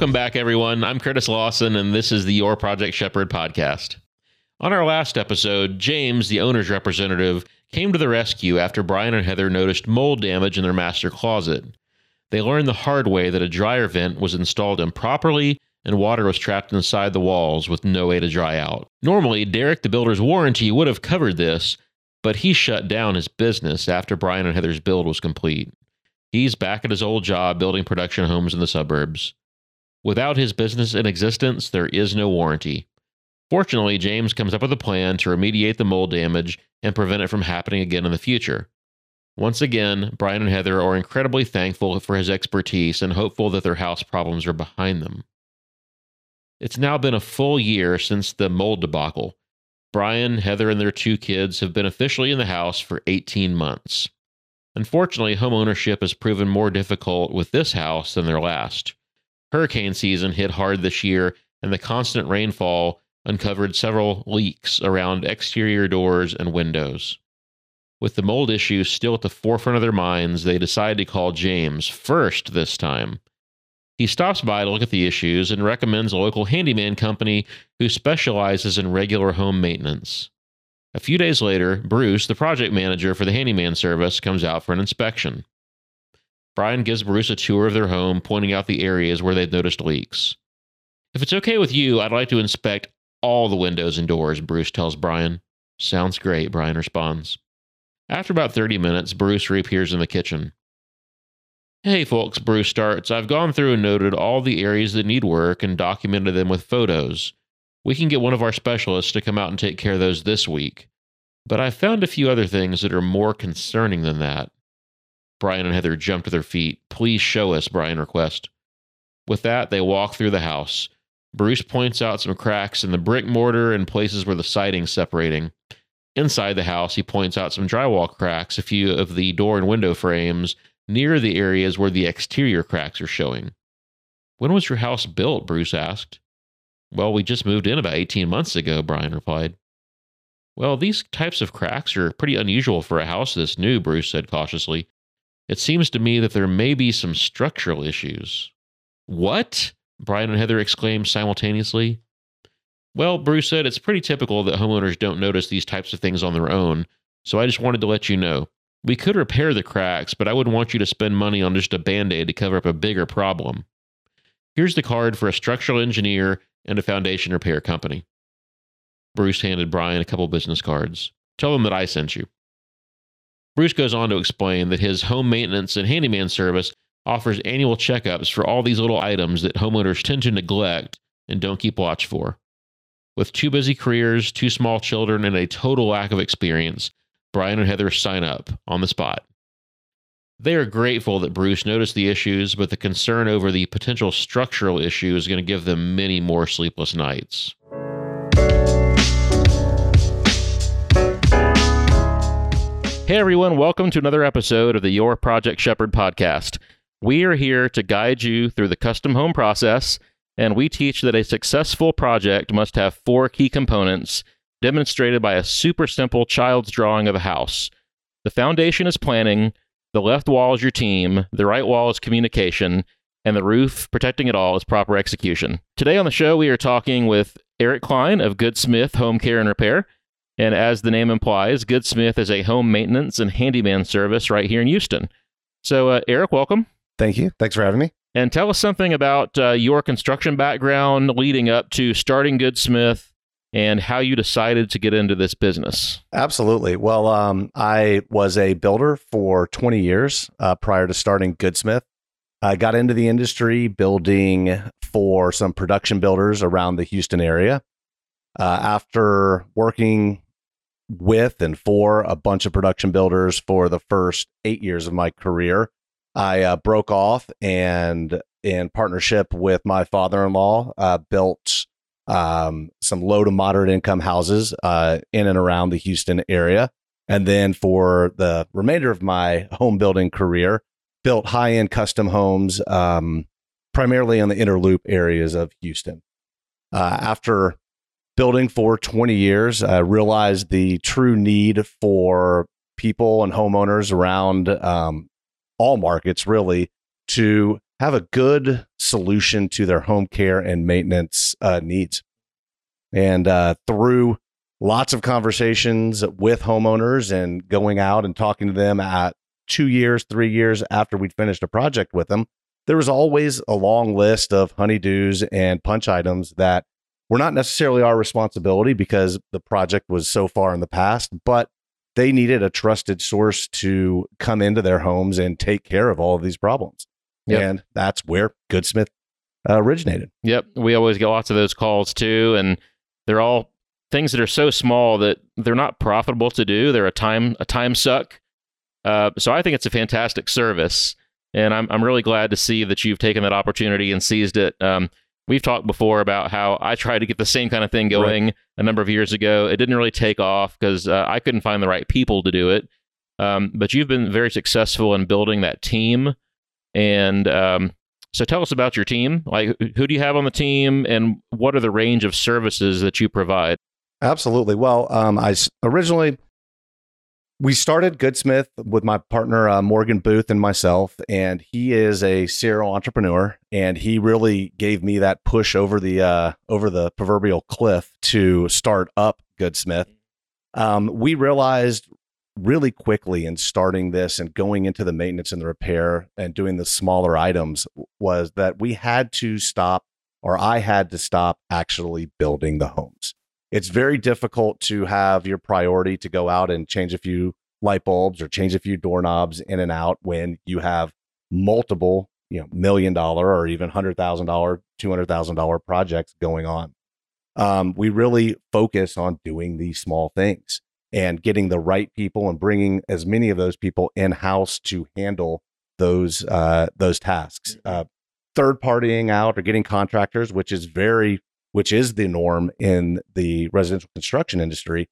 Welcome back, everyone. I'm Curtis Lawson, and this is the Your Project Shepherd podcast. On our last episode, James, the owner's representative, came to the rescue after Brian and Heather noticed mold damage in their master closet. They learned the hard way that a dryer vent was installed improperly and water was trapped inside the walls with no way to dry out. Normally, Derek the builder's warranty would have covered this, but he shut down his business after Brian and Heather's build was complete. He's back at his old job building production homes in the suburbs. Without his business in existence, there is no warranty. Fortunately, James comes up with a plan to remediate the mold damage and prevent it from happening again in the future. Once again, Brian and Heather are incredibly thankful for his expertise and hopeful that their house problems are behind them. It's now been a full year since the mold debacle. Brian, Heather, and their two kids have been officially in the house for 18 months. Unfortunately, homeownership has proven more difficult with this house than their last. Hurricane season hit hard this year, and the constant rainfall uncovered several leaks around exterior doors and windows. With the mold issue still at the forefront of their minds, they decide to call James first this time. He stops by to look at the issues and recommends a local handyman company who specializes in regular home maintenance. A few days later, Bruce, the project manager for the handyman service, comes out for an inspection. Brian gives Bruce a tour of their home, pointing out the areas where they've noticed leaks. If it's okay with you, I'd like to inspect all the windows and doors, Bruce tells Brian. Sounds great, Brian responds. After about 30 minutes, Bruce reappears in the kitchen. Hey folks, Bruce starts. I've gone through and noted all the areas that need work and documented them with photos. We can get one of our specialists to come out and take care of those this week. But I've found a few other things that are more concerning than that. Brian and Heather jump to their feet. Please show us, Brian requests. With that, they walk through the house. Bruce points out some cracks in the brick mortar and places where the siding's separating. Inside the house, he points out some drywall cracks, a few of the door and window frames, near the areas where the exterior cracks are showing. When was your house built? Bruce asked. Well, we just moved in about 18 months ago, Brian replied. Well, these types of cracks are pretty unusual for a house this new, Bruce said cautiously. It seems to me that there may be some structural issues. What? Brian and Heather exclaimed simultaneously. Well, Bruce said it's pretty typical that homeowners don't notice these types of things on their own, so I just wanted to let you know. We could repair the cracks, but I wouldn't want you to spend money on just a band aid to cover up a bigger problem. Here's the card for a structural engineer and a foundation repair company. Bruce handed Brian a couple business cards. Tell them that I sent you. Bruce goes on to explain that his home maintenance and handyman service offers annual checkups for all these little items that homeowners tend to neglect and don't keep watch for. With two busy careers, two small children, and a total lack of experience, Brian and Heather sign up on the spot. They are grateful that Bruce noticed the issues, but the concern over the potential structural issue is going to give them many more sleepless nights. Hey everyone, welcome to another episode of the Your Project Shepherd podcast. We are here to guide you through the custom home process, and we teach that a successful project must have four key components demonstrated by a super simple child's drawing of a house. The foundation is planning, the left wall is your team, the right wall is communication, and the roof protecting it all is proper execution. Today on the show, we are talking with Erich Kleine of Goodsmith Home Care and Repair. And as the name implies, Goodsmith is a home maintenance and handyman service right here in Houston. So, uh, Erich, welcome. Thank you. Thanks for having me. And tell us something about uh, your construction background leading up to starting Goodsmith and how you decided to get into this business. Absolutely. Well, um, I was a builder for 20 years uh, prior to starting Goodsmith. I got into the industry building for some production builders around the Houston area. Uh, after working with and for a bunch of production builders for the first eight years of my career, I uh, broke off and, in partnership with my father in law, uh, built um, some low to moderate income houses uh, in and around the Houston area. And then for the remainder of my home building career, built high end custom homes, um, primarily in the inner loop areas of Houston. Uh, after building for 20 years, I realized the true need for people and homeowners around um, all markets really to have a good solution to their home care and maintenance uh, needs. And uh, through lots of conversations with homeowners and going out and talking to them at two years, three years after we'd finished a project with them, there was always a long list of honeydews and punch items that were not necessarily our responsibility because the project was so far in the past, but they needed a trusted source to come into their homes and take care of all of these problems. Yep. And that's where Goodsmith uh, originated. Yep. We always get lots of those calls too. And they're all things that are so small that they're not profitable to do. They're a time, a time suck. Uh, so I think it's a fantastic service. And I'm, I'm really glad to see that you've taken that opportunity and seized it. Um, we've talked before about how I tried to get the same kind of thing going right. a number of years ago. It didn't really take off because uh, I couldn't find the right people to do it. Um, but you've been very successful in building that team and um, so tell us about your team. Like, who do you have on the team, and what are the range of services that you provide? Absolutely. Well, um, I originally we started Goodsmith with my partner uh, Morgan Booth and myself, and he is a serial entrepreneur, and he really gave me that push over the uh, over the proverbial cliff to start up Goodsmith. Um, we realized really quickly in starting this and going into the maintenance and the repair and doing the smaller items was that we had to stop or I had to stop actually building the homes. It's very difficult to have your priority to go out and change a few light bulbs or change a few doorknobs in and out when you have multiple, you know, million dollar or even hundred thousand dollar, two hundred thousand dollar projects going on. Um, we really focus on doing these small things and getting the right people and bringing as many of those people in house to handle those uh, those tasks. Mm-hmm. Uh, third partying out or getting contractors, which is very which is the norm in the residential construction industry,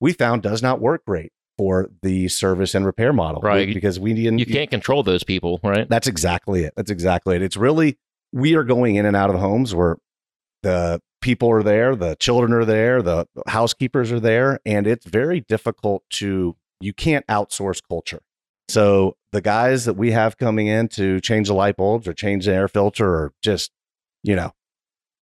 we found does not work great for the service and repair model. Right. Because we need you can't control those people, right? That's exactly it. That's exactly it. It's really we are going in and out of the homes where the people are there, the children are there, the housekeepers are there, and it's very difficult to you can't outsource culture. So the guys that we have coming in to change the light bulbs or change the air filter or just, you know,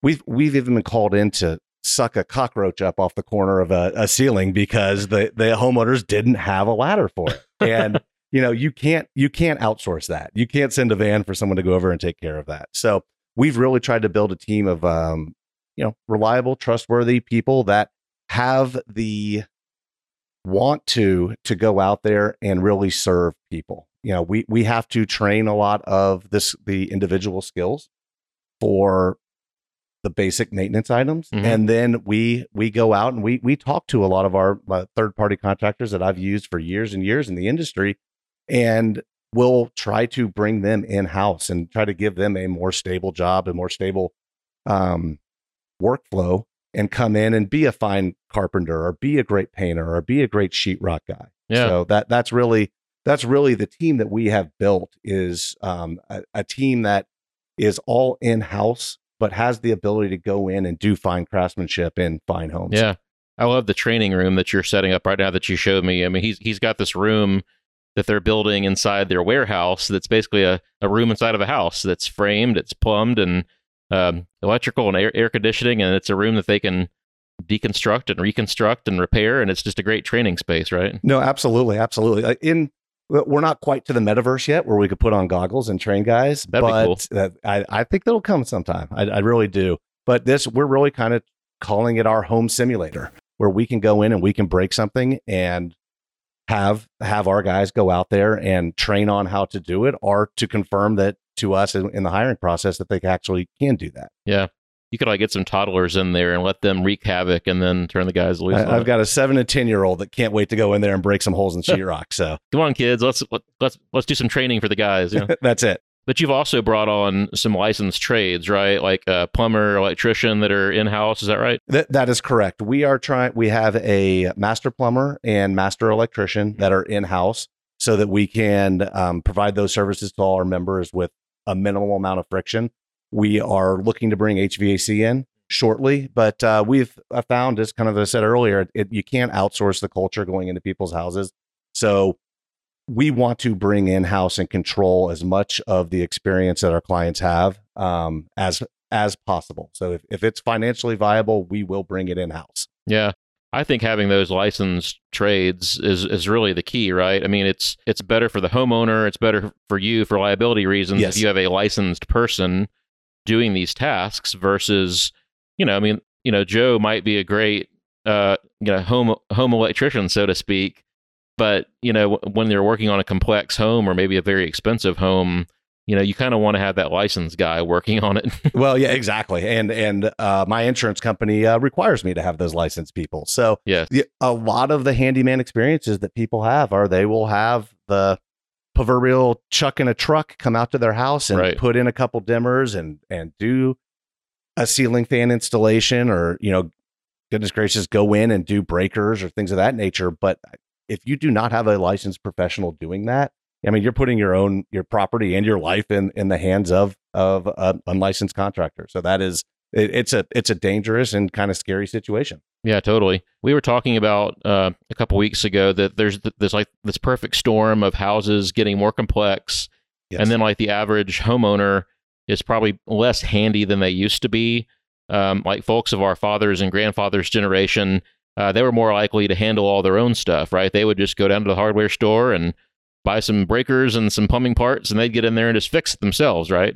we've we've even been called in to suck a cockroach up off the corner of a, a ceiling because the the homeowners didn't have a ladder for it. And you know, you can't you can't outsource that. You can't send a van for someone to go over and take care of that. So we've really tried to build a team of um, you know, reliable, trustworthy people that have the want to to go out there and really serve people. You know, we we have to train a lot of this the individual skills for the basic maintenance items mm-hmm. and then we we go out and we we talk to a lot of our uh, third party contractors that I've used for years and years in the industry and we'll try to bring them in house and try to give them a more stable job a more stable um, workflow and come in and be a fine carpenter or be a great painter or be a great sheetrock guy. Yeah. So that that's really that's really the team that we have built is um, a, a team that is all in house but has the ability to go in and do fine craftsmanship in fine homes. Yeah. I love the training room that you're setting up right now that you showed me. I mean, he's he's got this room that they're building inside their warehouse that's basically a, a room inside of a house that's framed, it's plumbed and um, electrical and air, air conditioning, and it's a room that they can deconstruct and reconstruct and repair, and it's just a great training space, right? No, absolutely, absolutely. In we're not quite to the metaverse yet, where we could put on goggles and train guys. That'd but be cool. I, I think that'll come sometime. I, I really do. But this, we're really kind of calling it our home simulator, where we can go in and we can break something and have have our guys go out there and train on how to do it, or to confirm that to us in, in the hiring process that they actually can do that. Yeah. You could like get some toddlers in there and let them wreak havoc and then turn the guys loose. I, have got a seven and ten year old that can't wait to go in there and break some holes in sheetrock. So come on, kids, let's let, let's let's do some training for the guys. You know? That's it. But you've also brought on some licensed trades, right? Like a plumber, electrician that are in house. Is that right? That that is correct. We are trying. We have a master plumber and master electrician that are in house, so that we can um, provide those services to all our members with a minimal amount of friction. We are looking to bring HVAC in shortly, but uh, we've found, as kind of as I said earlier, it, you can't outsource the culture going into people's houses. So we want to bring in house and control as much of the experience that our clients have um, as as possible. So if, if it's financially viable, we will bring it in house. Yeah. I think having those licensed trades is is really the key, right? I mean, it's it's better for the homeowner, it's better for you for liability reasons Yes. if you have a licensed person doing these tasks versus, you know, I mean, you know, Joe might be a great uh, you know, home home electrician so to speak, but, you know, w- when they're working on a complex home or maybe a very expensive home, you know, you kind of want to have that licensed guy working on it. Well, yeah, exactly. And and uh, my insurance company uh, requires me to have those licensed people. So yes. the, a lot of the handyman experiences that people have are they will have the proverbial chuck in a truck come out to their house and Right. put in a couple dimmers and and do a ceiling fan installation or you know goodness gracious go in and do breakers or things of that nature but if you do not have a licensed professional doing that i mean you're putting your own your property and your life in in the hands of of an unlicensed contractor so that is it, it's a it's a dangerous and kind of scary situation Yeah, totally. We were talking about uh, a couple weeks ago that there's th- this like this perfect storm of houses getting more complex, Yes. and then like the average homeowner is probably less handy than they used to be. Um, like folks of our fathers and grandfathers' generation, uh, they were more likely to handle all their own stuff. Right? They would just go down to the hardware store and buy some breakers and some plumbing parts, and they'd get in there and just fix it themselves. Right?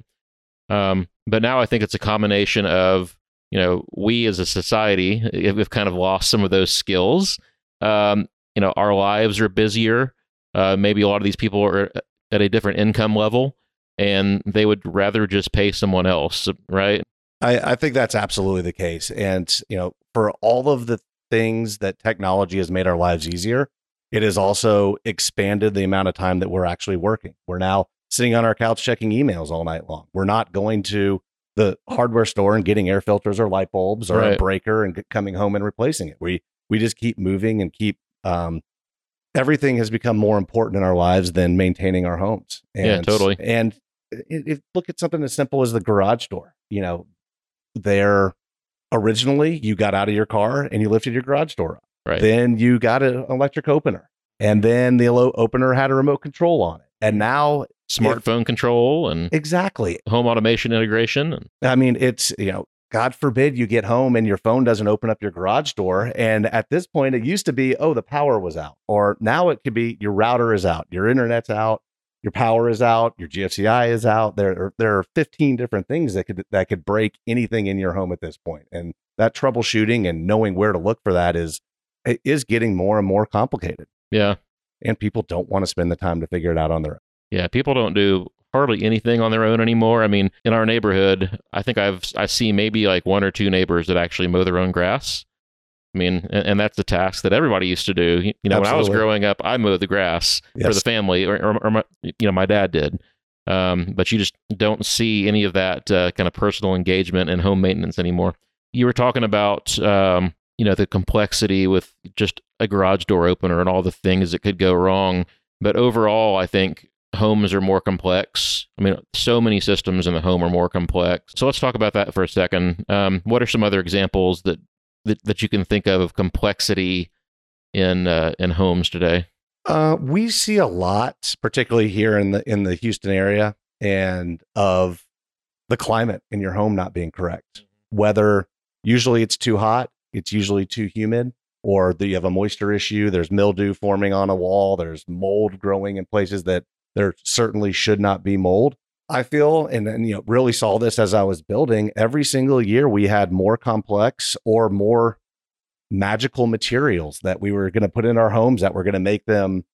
Um, but now I think it's a combination of you know, we as a society have kind of lost some of those skills. Um, you know, our lives are busier. Uh, maybe a lot of these people are at a different income level, and they would rather just pay someone else, right? I, I think that's absolutely the case. And, you know, for all of the things that technology has made our lives easier, it has also expanded the amount of time that we're actually working. We're now sitting on our couch checking emails all night long. We're not going to the hardware store and getting air filters or light bulbs or a breaker and coming home and replacing it. We we just keep moving and keep um, everything has become more important in our lives than maintaining our homes. And, Yeah, totally. And if look at something as simple as the garage door. You know, there originally you got out of your car and you lifted your garage door up. Right. Then you got an electric opener. And then the opener had a remote control on it. And now Smartphone control and exactly. home automation integration. And, I mean, it's, you know, God forbid you get home and your phone doesn't open up your garage door. And at this point, it used to be, oh, the power was out. Or now it could be your router is out, your internet's out, your power is out, your GFCI is out. There are, there are 15 different things that could that could break anything in your home at this point. And that troubleshooting and knowing where to look for that is is getting more and more complicated. yeah. And people don't want to spend the time to figure it out on their own. Yeah, people don't do hardly anything on their own anymore. I mean, in our neighborhood, I think I've I see maybe like one or two neighbors that actually mow their own grass. I mean, and, and that's the task that everybody used to do. You know, when I was growing up, I mowed the grass for the family, or, or, or my, you know, my dad did. Um, but you just don't see any of that uh, kind of personal engagement and home maintenance anymore. You were talking about, um, you know, the complexity with just a garage door opener and all the things that could go wrong. But overall, I think homes are more complex. I mean, so many systems in the home are more complex. So let's talk about that for a second. Um, what are some other examples that, that that you can think of of complexity in uh, in homes today? Uh, we see a lot, particularly here in the in the Houston area, and of the climate in your home not being correct. Whether usually it's too hot, it's usually too humid, or that you have a moisture issue. There's mildew forming on a wall. There's mold growing in places that there certainly should not be mold. I feel, and, and you know, really saw this as I was building. Every single year, we had more complex or more magical materials that we were going to put in our homes that were going to make them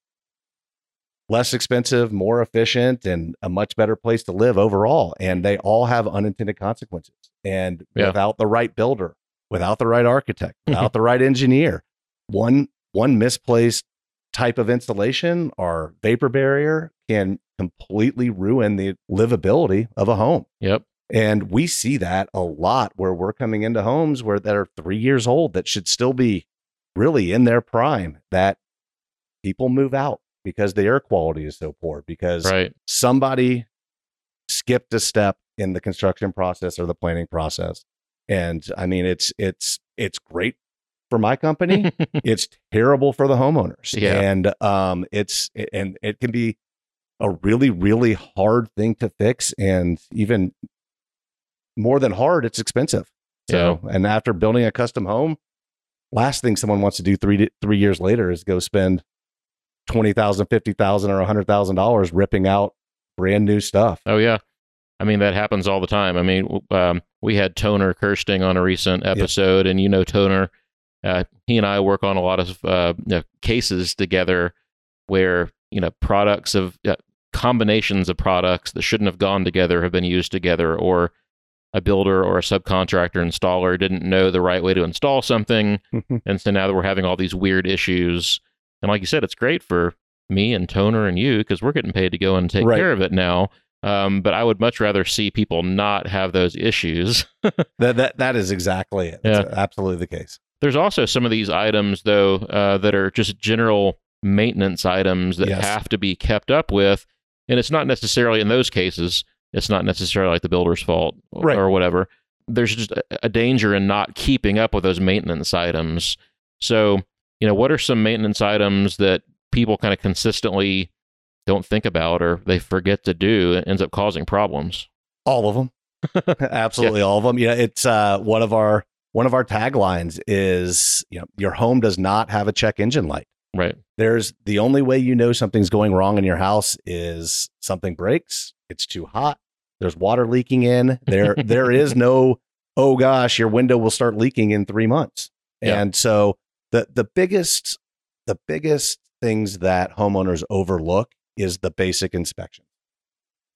less expensive, more efficient, and a much better place to live overall. And they all have unintended consequences. And Yeah. without the right builder, without the right architect, without the right engineer, one one misplaced type of installation or vapor barrier can completely ruin the livability of a home. Yep. And we see that a lot where we're coming into homes where that are three years old that should still be really in their prime that people move out because the air quality is so poor because Right. somebody skipped a step in the construction process or the planning process. And I mean, it's it's it's great for my company. it's terrible for the homeowners. Yeah. And um, it's and it can be a really really hard thing to fix, and even more than hard, it's expensive. So, and after building a custom home, last thing someone wants to do three to- three years later is go spend twenty thousand, fifty thousand, or a hundred thousand dollars ripping out brand new stuff. Oh yeah, I mean that happens all the time. I mean, um, we had Toner Kirsting on a recent episode, and you know Toner. Uh, he and I work on a lot of uh, you know, cases together where you know products of uh, combinations of products that shouldn't have gone together have been used together, or a builder or a subcontractor installer didn't know the right way to install something, and so now that we're having all these weird issues. And like you said, it's great for me and Toner and you because we're getting paid to go and take Right. care of it now. Um, but I would much rather see people not have those issues. that that that is exactly it. It's absolutely the case. There's also some of these items though uh, that are just general maintenance items that Yes. have to be kept up with, and it's not necessarily in those cases. It's not necessarily like the builder's fault or, Right. or whatever. There's just a, a danger in not keeping up with those maintenance items. So, you know, what are some maintenance items that people kind of consistently don't think about or they forget to do and ends up causing problems? All of them. Absolutely all of them. Yeah, it's uh, one of our one of our taglines is you know your home does not have a check engine light. Right. There's the only way you know something's going wrong in your house is something breaks, it's too hot, there's water leaking in. There there is no oh gosh, your window will start leaking in 3 months. Yeah. And so the the biggest the biggest things that homeowners overlook is the basic inspection.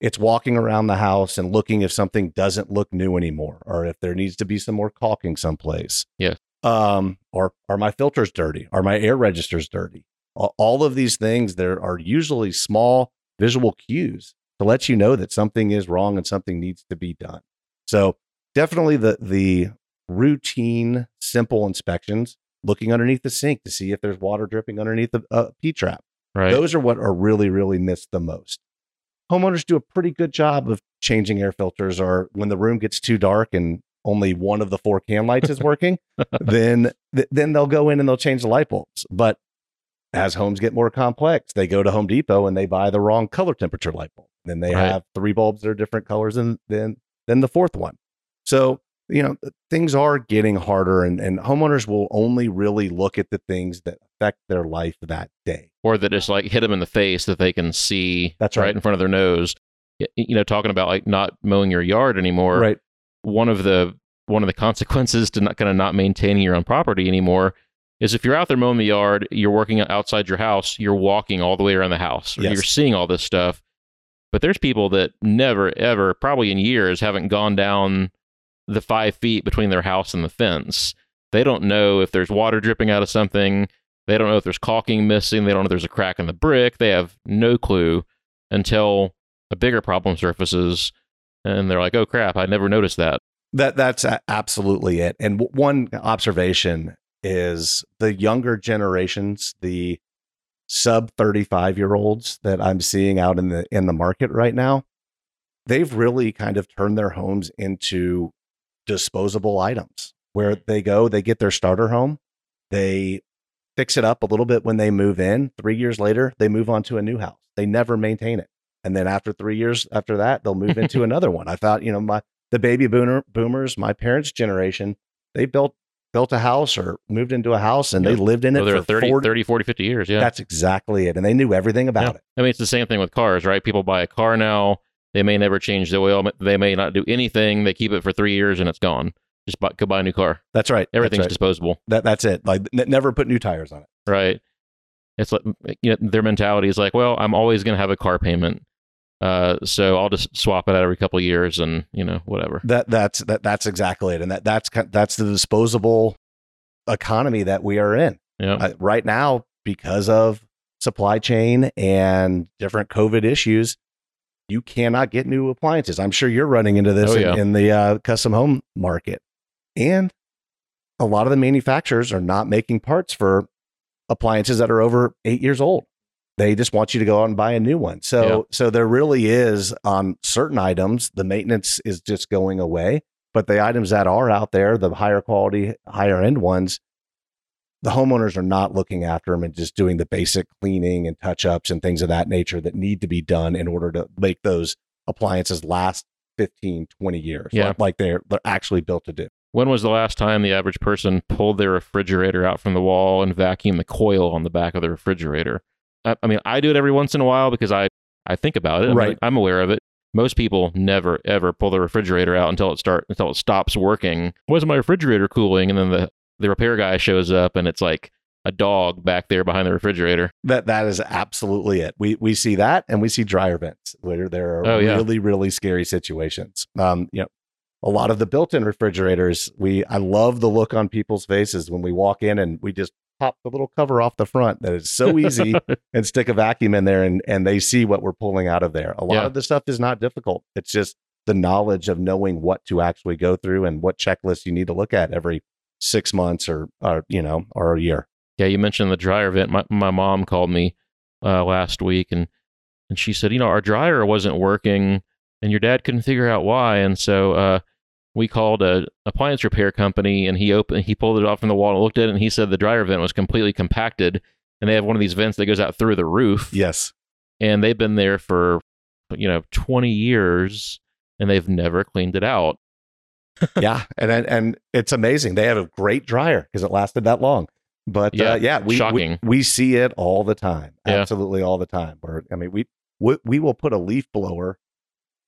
It's walking around the house and looking if something doesn't look new anymore or if there needs to be some more caulking someplace. Yes. Um, or are my filters dirty? Are my air registers dirty? All of these things, there are usually small visual cues to let you know that something is wrong and something needs to be done. So definitely the the routine, simple inspections, looking underneath the sink to see if there's water dripping underneath the uh, P trap. Right. Those are what are really, really missed the most. Homeowners do a pretty good job of changing air filters, or when the room gets too dark and only one of the four can lights is working, then th- then they'll go in and they'll change the light bulbs. But as homes get more complex, they go to Home Depot and they buy the wrong color temperature light bulb. Then they Right. have three bulbs that are different colors than than than the fourth one. So you know things are getting harder, and, and homeowners will only really look at the things that affect their life that day. or that just like hit them in the face that they can see That's right right. in front of their nose. You know, talking about like not mowing your yard anymore. right. One of the one of the consequences to not kind of not maintaining your own property anymore is if you're out there mowing the yard, you're working outside your house, you're walking all the way around the house. Yes. You're seeing all this stuff. But there's people that never, ever, probably in years, haven't gone down the five feet between their house and the fence. They don't know if there's water dripping out of something. They don't know if there's caulking missing. They don't know if there's a crack in the brick. They have no clue until a bigger problem surfaces. And they're like, oh crap, I never noticed that. That that's absolutely it. And w- one observation is the younger generations, the sub 35 year olds that I'm seeing out in the in the market right now, they've really kind of turned their homes into disposable items where they go, they get their starter home, they fix it up a little bit when they move in. 3 years later, they move on to a new house. They never maintain it. And then after 3 years after that, they'll move into another one. I thought, you know, my the baby boomer boomers, my parents' generation, they built built a house or moved into a house and they lived in it for 30, 40 30, 40, 50 years. Yeah. That's exactly it. And they knew everything about Yeah. it. I mean, it's the same thing with cars, right? People buy a car now. They may never change the oil. They may not do anything. They keep it for three years and it's gone. Just buy, go buy a new car. That's right. That's Everything's right. disposable, that that's it. Like n- never put new tires on it. right? It's like you know, their mentality is like, well, I'm always going to have a car payment, uh, so I'll just swap it out every couple of years, and you know, whatever. That that's that that's exactly it. And that that's that's the disposable economy that we are in Yeah, uh, right now because of supply chain and different COVID issues. You cannot get new appliances. I'm sure you're running into this Oh, in- yeah. in, the uh, custom home market, and a lot of the manufacturers are not making parts for appliances that are over eight years old. They just want you to go out and buy a new one. So, Yeah. so there really is on certain items, the maintenance is just going away. But the items that are out there, the higher quality, higher end ones, the homeowners are not looking after them and just doing the basic cleaning and touch ups and things of that nature that need to be done in order to make those appliances last 15, 20 years. Yeah. Like, like they're, they're actually built to do. When was the last time the average person pulled their refrigerator out from the wall and vacuumed the coil on the back of the refrigerator? I, I mean, I do it every once in a while because I, I think about it. I'm, Right. I'm aware of it. Most people never ever pull the refrigerator out until it start until it stops working. Wasn't my refrigerator cooling? And then the the repair guy shows up and it's like a dog back there behind the refrigerator. That that is absolutely it. We we see that, and we see dryer vents where there are Oh, yeah. really really scary situations. Um, you know, a lot of the built-in refrigerators. We I love the look on people's faces when we walk in and we just pop the little cover off the front. That is so easy, and stick a vacuum in there, and and they see what we're pulling out of there. A lot Yeah. of the stuff is not difficult. It's just the knowledge of knowing what to actually go through and what checklists you need to look at every six months or or you know or a year. Yeah, you mentioned the dryer vent. My my mom called me uh, last week and and she said, you know, our dryer wasn't working, and your dad couldn't figure out why, and so uh, we called a appliance repair company, and he opened he pulled it off from the wall and looked at it, and he said the dryer vent was completely compacted, and they have one of these vents that goes out through the roof, Yes. and they've been there for you know twenty years, and they've never cleaned it out. Yeah, and and it's amazing. They have a great dryer because it lasted that long. But Yeah, uh, yeah, we, we we see it all the time, Yeah. absolutely all the time. Where I mean, we we, we will put a leaf blower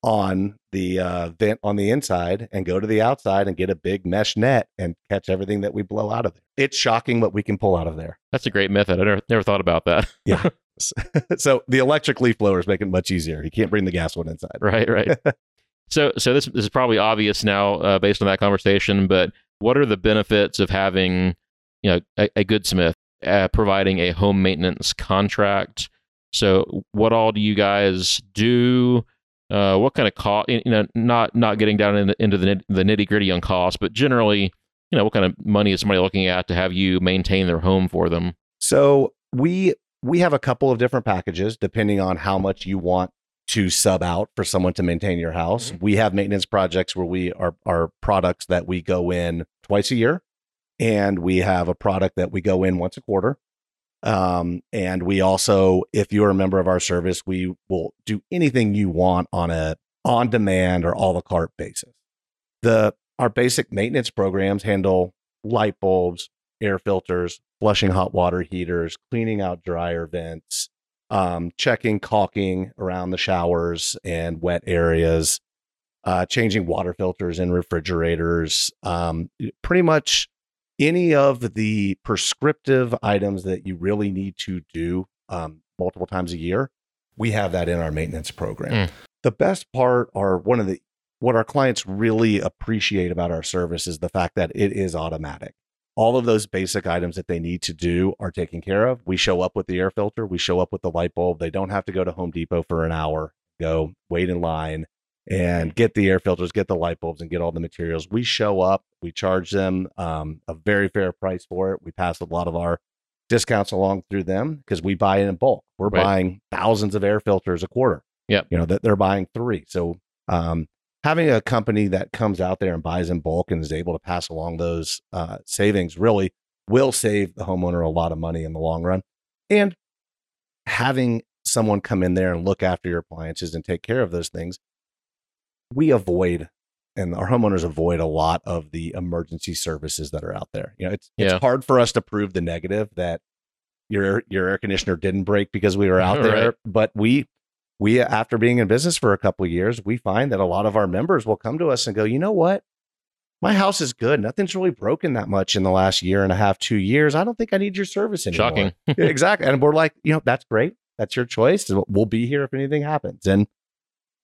on the uh, vent on the inside and go to the outside and get a big mesh net and catch everything that we blow out of there. It's shocking what we can pull out of there. That's a great method. I never never thought about that. Yeah. so the electric leaf blowers make it much easier. You can't bring the gas one inside. right right so so this, this is probably obvious now uh, based on that conversation but what are the benefits of having you know a, a Goodsmith uh, providing a home maintenance contract? So what all do you guys do? Uh, what kind of cost you know not not getting down into, into the, the nitty gritty on cost but generally you know what kind of money is somebody looking at to have you maintain their home for them? So we we have a couple of different packages depending on how much you want to sub out for someone to maintain your house. We have maintenance projects where we are are products that we go in twice a year, and we have a product that we go in once a quarter. Um, and we also, if you're a member of our service, we will do anything you want on a on demand or a la carte basis. The our basic maintenance programs handle light bulbs, air filters, flushing hot water heaters, cleaning out dryer vents, um, checking caulking around the showers and wet areas, uh, changing water filters in refrigerators, um, pretty much any of the prescriptive items that you really need to do um, multiple times a year. We have that in our maintenance program. Mm. The best part, or one of the what our clients really appreciate about our service is the fact that it is automatic all of those basic items that they need to do are taken care of. We show up with the air filter, we show up with the light bulb. They don't have to go to Home Depot for an hour, go wait in line and get the air filters, get the light bulbs, and get all the materials. We show up, we charge them um, a very fair price for it. We pass a lot of our discounts along through them because we buy it in bulk. We're Right. buying thousands of air filters a quarter. Yeah, You know, that they're buying three. So um, having a company that comes out there and buys in bulk and is able to pass along those uh, savings really will save the homeowner a lot of money in the long run. And having someone come in there and look after your appliances and take care of those things, we avoid and our homeowners avoid a lot of the emergency services that are out there. You know, it's Yeah. it's hard for us to prove the negative that your your air conditioner didn't break because we were out there, Right. but we we after being in business for a couple of years, we find that a lot of our members will come to us and go, "You know what? My house is good. Nothing's really broken that much in the last year and a half, 2 years. I don't think I need your service anymore." shocking exactly. And we're like, you know, that's great. That's your choice. We'll be here if anything happens. And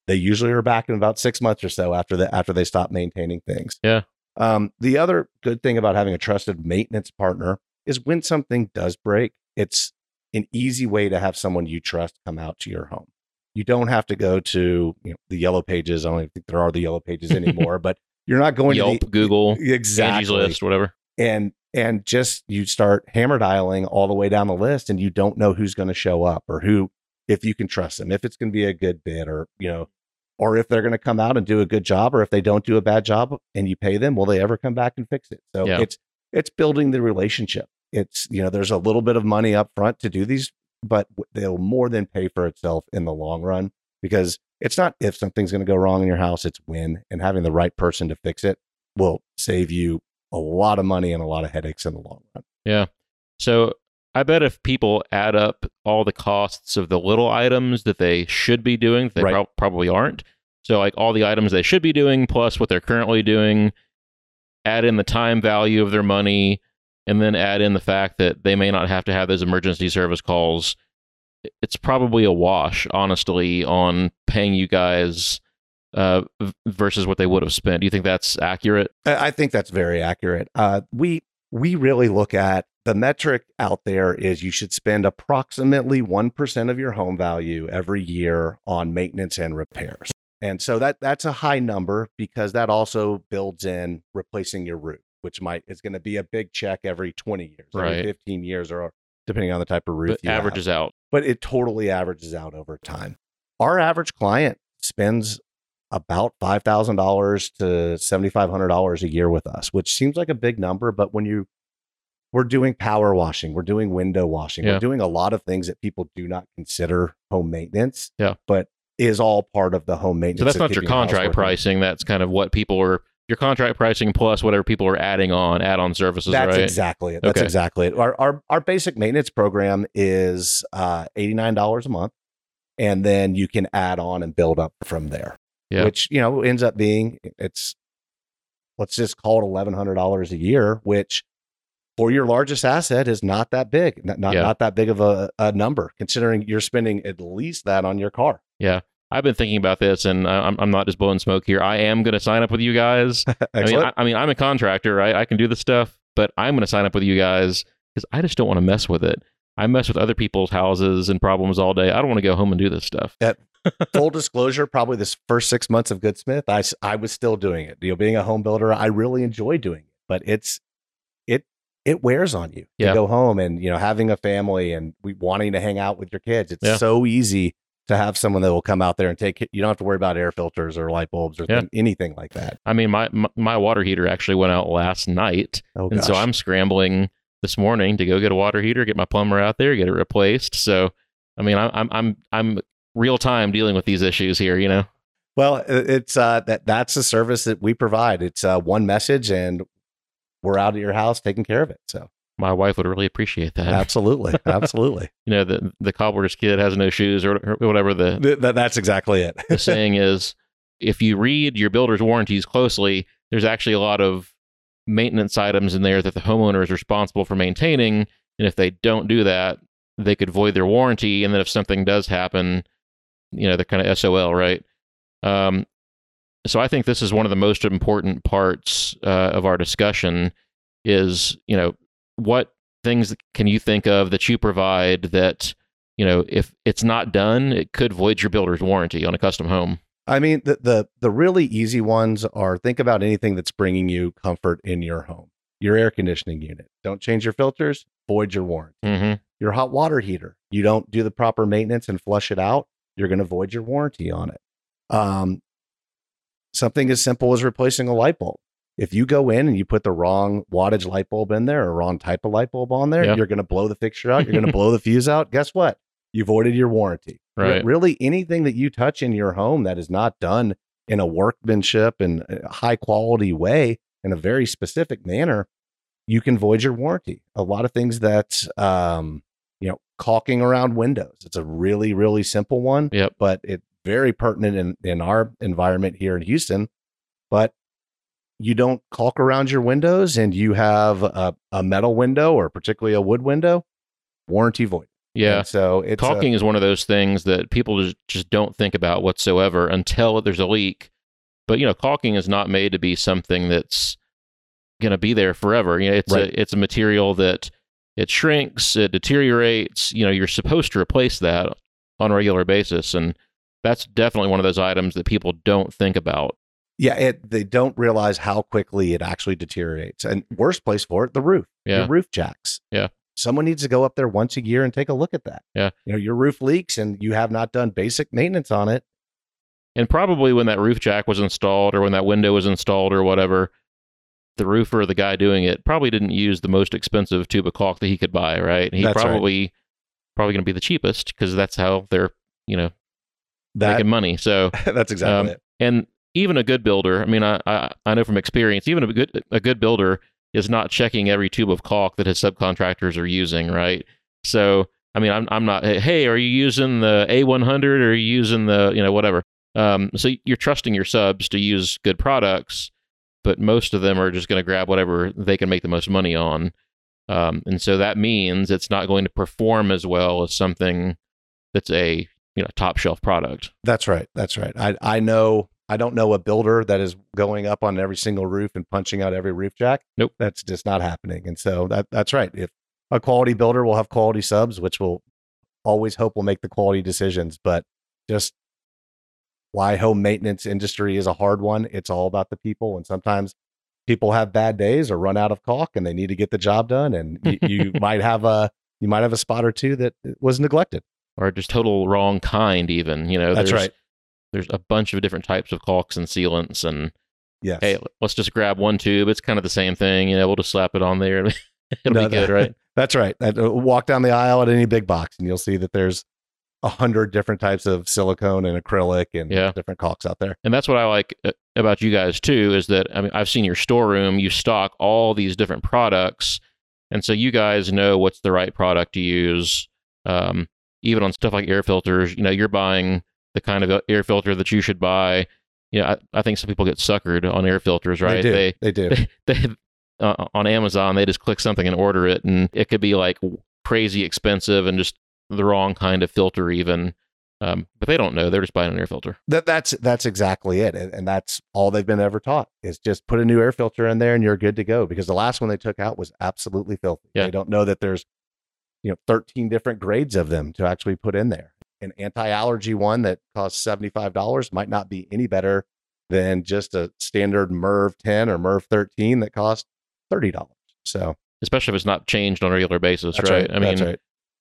they usually are back in about six months or so after that after they stop maintaining things. Yeah. Um, the other good thing about having a trusted maintenance partner is when something does break, it's an easy way to have someone you trust come out to your home. You don't have to go to you know, the yellow pages. I don't think there are the yellow pages anymore, but you're not going yelp to the, google exactly Angie's list whatever and and just you start hammer dialing all the way down the list and you don't know who's going to show up or who if you can trust them if it's going to be a good bid or you know or if they're going to come out and do a good job or if they don't do a bad job and you pay them will they ever come back and fix it so Yeah. it's it's building the relationship It's, you know, there's a little bit of money up front to do these, but they'll more than pay for itself in the long run because it's not if something's going to go wrong in your house, it's when. And having the right person to fix it will save you a lot of money and a lot of headaches in the long run. Yeah. So I bet if people add up all the costs of the little items that they should be doing, they Right. prob- probably aren't. So, like all the items they should be doing plus what they're currently doing, add in the time value of their money, and then add in the fact that they may not have to have those emergency service calls. It's probably a wash, honestly, on paying you guys uh, versus what they would have spent. Do you think that's accurate? I I think that's very accurate. Uh, we we really look at the metric out there is you should spend approximately one percent of your home value every year on maintenance and repairs, and so that that's a high number because that also builds in replacing your roof, which might is going to be a big check every twenty years, Right. every fifteen years, or depending on the type of roof. But you have. averages out. but it totally averages out over time. Our average client spends about five thousand dollars to seventy five hundred dollars a year with us, which seems like a big number, but when you we're doing power washing, we're doing window washing, Yeah. we're doing a lot of things that people do not consider home maintenance. Yeah. but is all part of the home maintenance. So that's not your keeping the house contract pricing. That's kind of what people are your contract pricing plus whatever people are adding on add-on services, That's right? exactly it. That's Okay. exactly it. Our, our our basic maintenance program is uh, eighty nine dollars a month, and then you can add on and build up from there. Yeah. Which you know ends up being it's let's just call it eleven hundred dollars a year, which for your largest asset is not that big, not not, Yeah. not that big of a, a number, considering you're spending at least that on your car. I've been thinking about this, and I- I'm I'm not just blowing smoke here. I am going to sign up with you guys. I mean, I, I mean, I'm a contractor, right? I can do this stuff, but I'm going to sign up with you guys because I just don't want to mess with it. I mess with other people's houses and problems all day. I don't want to go home and do this stuff. full disclosure, probably this first six months of Goodsmith, I, I was still doing it. You know, being a home builder, I really enjoy doing it, but it's it it wears on you. Yeah. You go home and you know having a family and we wanting to hang out with your kids. It's Yeah. so easy to have someone that will come out there and take it. You don't have to worry about air filters or light bulbs or Yeah. thing- anything like that. I mean, my, my my water heater actually went out last night, Oh and so. I'm scrambling this morning to go get a water heater, get my plumber out there, get it replaced. So, I mean, I'm I'm I'm I'm real time dealing with these issues here. You know. Well, it's uh, that that's the service that we provide. It's uh, one message, and we're out at your house taking care of it. So My wife would really appreciate that. absolutely, absolutely, you know, the the cobbler's kid has no shoes or, or whatever the, Th- that, that's exactly it. the saying is. If you read your builder's warranties closely, there's actually a lot of maintenance items in there that the homeowner is responsible for maintaining. And if they don't do that, they could void their warranty. And then if something does happen, you know, they're kind of SOL, right? Um, so I think this is one of the most important parts uh, of our discussion is, you know, what things can you think of that you provide that, you know, if it's not done, it could void your builder's warranty on a custom home. I mean, the, the the really easy ones are think about anything that's bringing you comfort in your home. Your air conditioning unit. Don't change your filters, void your warranty. Mm-hmm. Your hot water heater. You don't do the proper maintenance and flush it out, you're going to void your warranty on it. Um, something as simple as replacing a light bulb. If you go in and you put the wrong wattage light bulb in there or wrong type of light bulb on there, Yeah. you're going to blow the fixture out. You're going to blow the fuse out. Guess what? You voided your warranty. Right. Really, anything that you touch in your home that is not done in a workmanship and a high quality way in a very specific manner, you can void your warranty. A lot of things that, um, you know, caulking around windows. It's a really, really simple one, Yep. but it's very pertinent in, in our environment here in Houston. But you don't caulk around your windows and you have a, a metal window or particularly a wood window, warranty void. Yeah. And so it's a- Caulking is one of those things that people just, just don't think about whatsoever until there's a leak. But you know, caulking is not made to be something that's going to be there forever. You know, it's Right. a it's a material that it shrinks, it deteriorates. You know, you're supposed to replace that on a regular basis, and that's definitely one of those items that people don't think about. Yeah, it, they don't realize how quickly it actually deteriorates. And worst place for it, the roof. Yeah. Your roof jacks. Yeah. Someone needs to go up there once a year and take a look at that. Yeah. You know, your roof leaks and you have not done basic maintenance on it. And probably when that roof jack was installed or when that window was installed or whatever, the roofer, the guy doing it, probably didn't use the most expensive tube of caulk that he could buy, right? He That's right. probably probably going to be the cheapest because that's how they're you know That making money. So that's exactly Um, it. and even a good builder, I mean, I, I I know from experience, even a good a good builder is not checking every tube of caulk that his subcontractors are using, right? So I mean, I'm I'm not. Hey, are you using the A100 or are you using the you know whatever? Um, so you're trusting your subs to use good products, but most of them are just going to grab whatever they can make the most money on, um, and so that means it's not going to perform as well as something that's a you know top shelf product. That's right. That's right. I I know I don't know a builder that is going up on every single roof and punching out every roof jack. Nope. That's just not happening. And so that that's right. If a quality builder will have quality subs, which will always hope will make the quality decisions, but just why home maintenance industry is a hard one. It's all about the people. And sometimes people have bad days or run out of caulk and they need to get the job done. And you, you might have a you might have a spot or two that was neglected. or just total wrong kind even you know That's right. There's a bunch of different types of caulks and sealants and Yes. hey let's just grab one tube it's kind of the same thing you know we'll just slap it on there it'll No, be good that- right That's right. Uh, walk down the aisle at any big box, and you'll see that there's a hundred different types of silicone and acrylic and Yeah. different caulks out there. and that's what i like uh, about you guys too is that i mean i've seen your storeroom you stock all these different products and so you guys know what's the right product to use um, even on stuff like air filters you know you're buying the kind of air filter that you should buy you know, I, I think some people get suckered on air filters, right? They do. They, They, do. they, they uh, on Amazon they just click something and order it, and it could be like crazy expensive and just the wrong kind of filter, even. Um, but they don't know; they're just buying an air filter. that that's that's exactly it, and, and that's all they've been ever taught is just put a new air filter in there and you're good to go. Because the last one they took out was absolutely filthy. Yeah. They don't know that there's you know 13 different grades of them to actually put in there. An anti-allergy one that costs seventy five dollars might not be any better than just a standard Merv 10 or Merv 13 that costs thirty dollars. So Especially if it's not changed on a regular basis, right? right. I mean, that's right.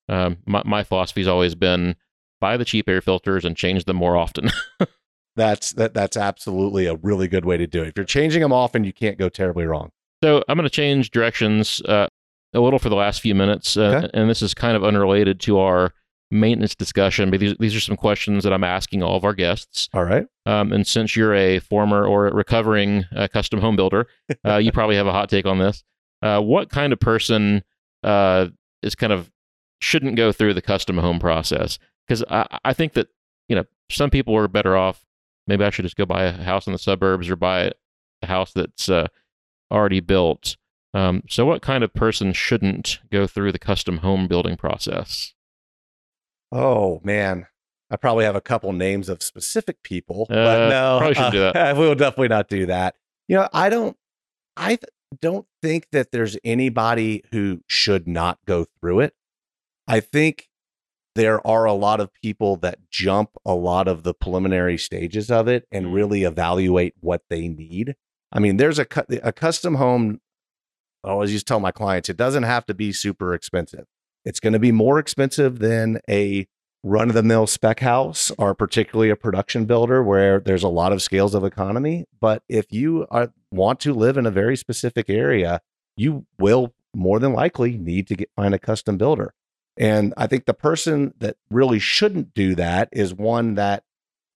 um, my my philosophy's always been buy the cheap air filters and change them more often. That's that. That's absolutely a really good way to do it. If you're changing them often, you can't go terribly wrong. So I'm going to change directions uh, a little for the last few minutes, uh, Okay. and this is kind of unrelated to our maintenance discussion. But these these are some questions that I'm asking all of our guests. All right. Um, and since you're a former or recovering uh, custom home builder, uh, you probably have a hot take on this. Uh, what kind of person uh, is kind of shouldn't go through the custom home process? Because I, I think that you know some people are better off. Maybe I should just go buy a house in the suburbs or buy a house that's uh, already built. Um, so, what kind of person shouldn't go through the custom home building process? Oh man, I probably have a couple names of specific people, Uh, but no, probably shouldn't do that. we will definitely not do that. You know, I don't, I th- don't think that there's anybody who should not go through it. I think there are a lot of people that jump a lot of the preliminary stages of it and Mhm. really evaluate what they need. I mean, there's a cu- a custom home. I always used to tell my clients it doesn't have to be super expensive. It's going to be more expensive than a run of the mill spec house or particularly a production builder where there's a lot of scales of economy. But if you are, want to live in a very specific area, you will more than likely need to get, find a custom builder. And I think the person that really shouldn't do that is one that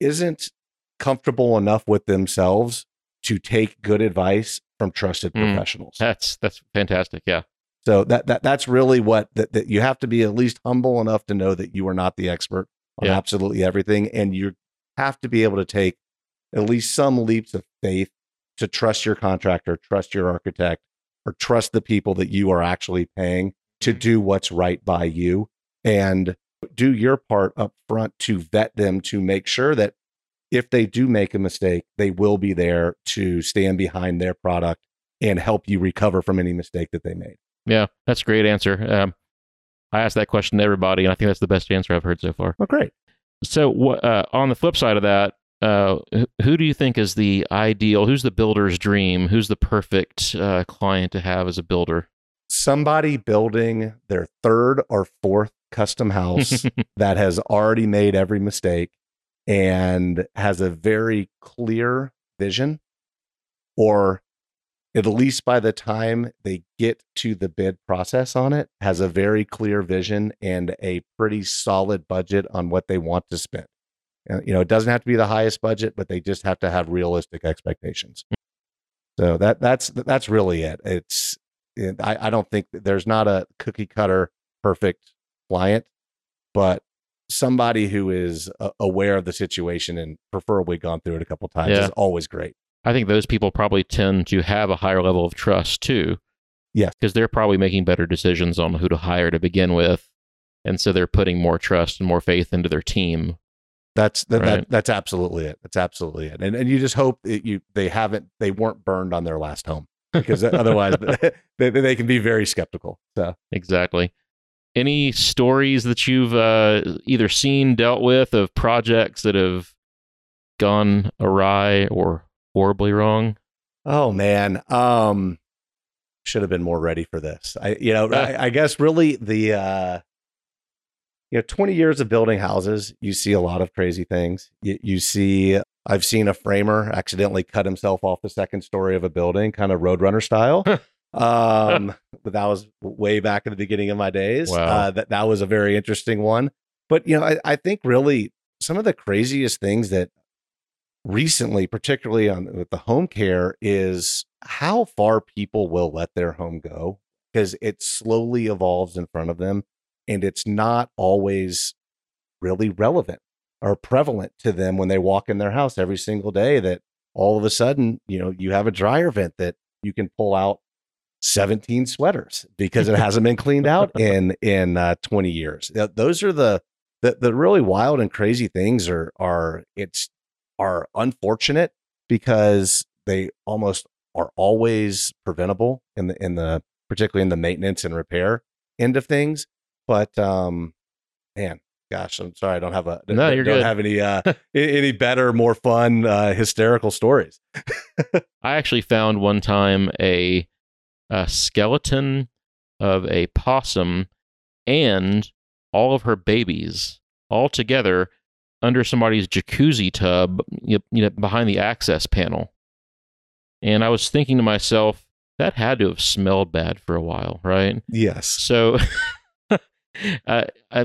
isn't comfortable enough with themselves to take good advice from trusted Mm. professionals. That's that's fantastic. Yeah. So that that that's really what that, that you have to be at least humble enough to know that you are not the expert on Yeah. absolutely everything, and you have to be able to take at least some leaps of faith to trust your contractor, trust your architect, or trust the people that you are actually paying to mm-hmm. do what's right by you, and do your part up front to vet them to make sure that if they do make a mistake, they will be there to stand behind their product and help you recover from any mistake that they made. Yeah, that's a great answer. Um, I asked that question to everybody, and I think that's the best answer I've heard so far. Oh, great. So, uh, on the flip side of that, uh, who do you think is the ideal? Who's the builder's dream? Who's the perfect uh, client to have as a builder? Somebody building their third or fourth custom house that has already made every mistake and has a very clear vision or at least by the time they get to the bid process on it, has a very clear vision and a pretty solid budget on what they want to spend. And, you know, it doesn't have to be the highest budget, but they just have to have realistic expectations. So that that's that's really it. It's it, I, I don't think that there's not a cookie cutter perfect client, but somebody who is uh, aware of the situation and preferably gone through it a couple times Yeah. is always great. I think those people probably tend to have a higher level of trust too. Yes. Because they're probably making better decisions on who to hire to begin with. And so they're putting more trust and more faith into their team. That's that, Right. that that's absolutely it. That's absolutely it. And and you just hope that you they haven't they weren't burned on their last home because otherwise they, they can be very skeptical. So Exactly. Any stories that you've uh, either seen, dealt with of projects that have gone awry or horribly wrong? Oh man, um, should have been more ready for this. I, you know, I, I guess really the, uh, you know, twenty years of building houses, you see a lot of crazy things. You, you see, I've seen a framer accidentally cut himself off the second story of a building, kind of Roadrunner style. um, but that was way back in the beginning of my days. Wow. Uh, that that was a very interesting one. But you know, I, I think really some of the craziest things that recently, particularly on with the home care, is how far people will let their home go because it slowly evolves in front of them, and it's not always really relevant or prevalent to them when they walk in their house every single day. That all of a sudden, you know, you have a dryer vent that you can pull out 17 sweaters because it hasn't been cleaned out in in uh, 20 years. Those are the, the the really wild and crazy things are are it's are unfortunate because they almost are always preventable in the in the particularly in the maintenance and repair end of things. But um man, gosh, I'm sorry I don't have a No, you're don't good. have any uh any better, more fun, uh hysterical stories. I actually found one time a, a skeleton of a possum and all of her babies all together under somebody's jacuzzi tub you know, behind the access panel. And I was thinking to myself, that had to have smelled bad for a while, right? Yes. So, uh,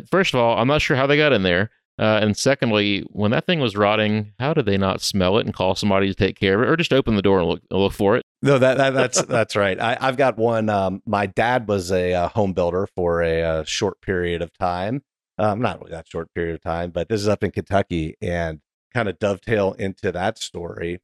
first of all, I'm not sure how they got in there. Uh, and secondly, when that thing was rotting, how did they not smell it and call somebody to take care of it, or just open the door and look look for it? No, that, that that's that's right. I, I've got one. Um, my dad was a uh, home builder for a, uh short period of time. Um, not really that short period of time, but this is up in Kentucky, and kind of dovetail into that story.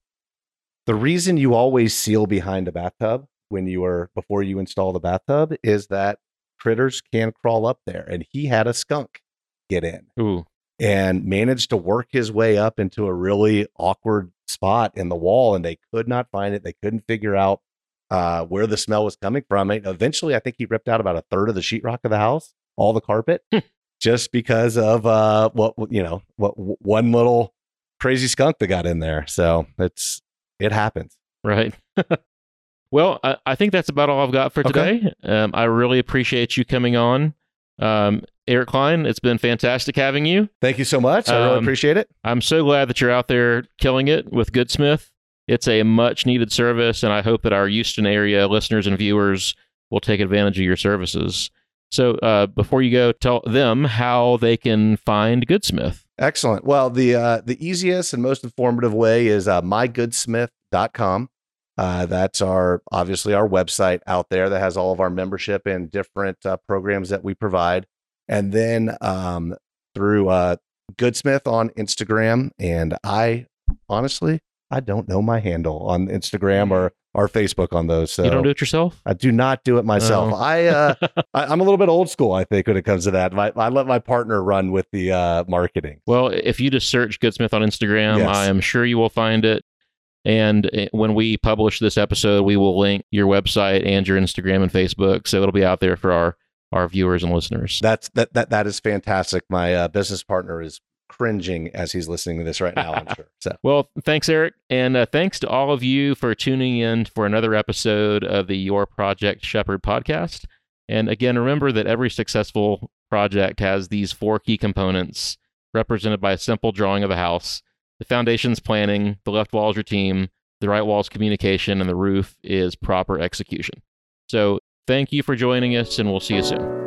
The reason you always seal behind a bathtub when you are before you install the bathtub is that critters can crawl up there, and he had a skunk get in Ooh, and managed to work his way up into a really awkward spot in the wall and they could not find it they couldn't figure out uh, where the smell was coming from and eventually i think he ripped out about a third of the sheetrock of the house all the carpet just because of uh, what you know what one little crazy skunk that got in there so it's it happens right. well, I, I think that's about all I've got for Okay. today. Um, I really appreciate you coming on. Um, Erich Kleine, it's been fantastic having you. thank you so much i really Um, appreciate it I'm so glad that you're out there killing it with Goodsmith. It's a much needed service, and I hope that our Houston area listeners and viewers will take advantage of your services. So, uh, before you go, tell them how they can find Goodsmith. Excellent. Well, the uh, the easiest and most informative way is uh, mygoodsmith.com. Uh, that's our obviously our website out there that has all of our membership and different uh, programs that we provide. And then um, through uh, Goodsmith on Instagram. And I honestly, I don't know my handle on Instagram or, or Facebook on those. So you don't do it yourself? I do not do it myself. Oh. I, uh, I I'm a little bit old school, I think, when it comes to that. My, I let my partner run with the uh, marketing. Well, if you just search Goodsmith on Instagram, Yes. I am sure you will find it. And uh, when we publish this episode, we will link your website and your Instagram and Facebook, so it'll be out there for our our viewers and listeners. That's that that that is fantastic. My uh, business partner is cringing as he's listening to this right now. I'm sure. So Well, thanks, Erich. And uh, thanks to all of you for tuning in for another episode of the Your Project Shepherd podcast. And again, remember that every successful project has these four key components represented by a simple drawing of a house. The foundation's planning, the left wall is your team, the right wall is communication, and the roof is proper execution. So thank you for joining us, and we'll see you soon.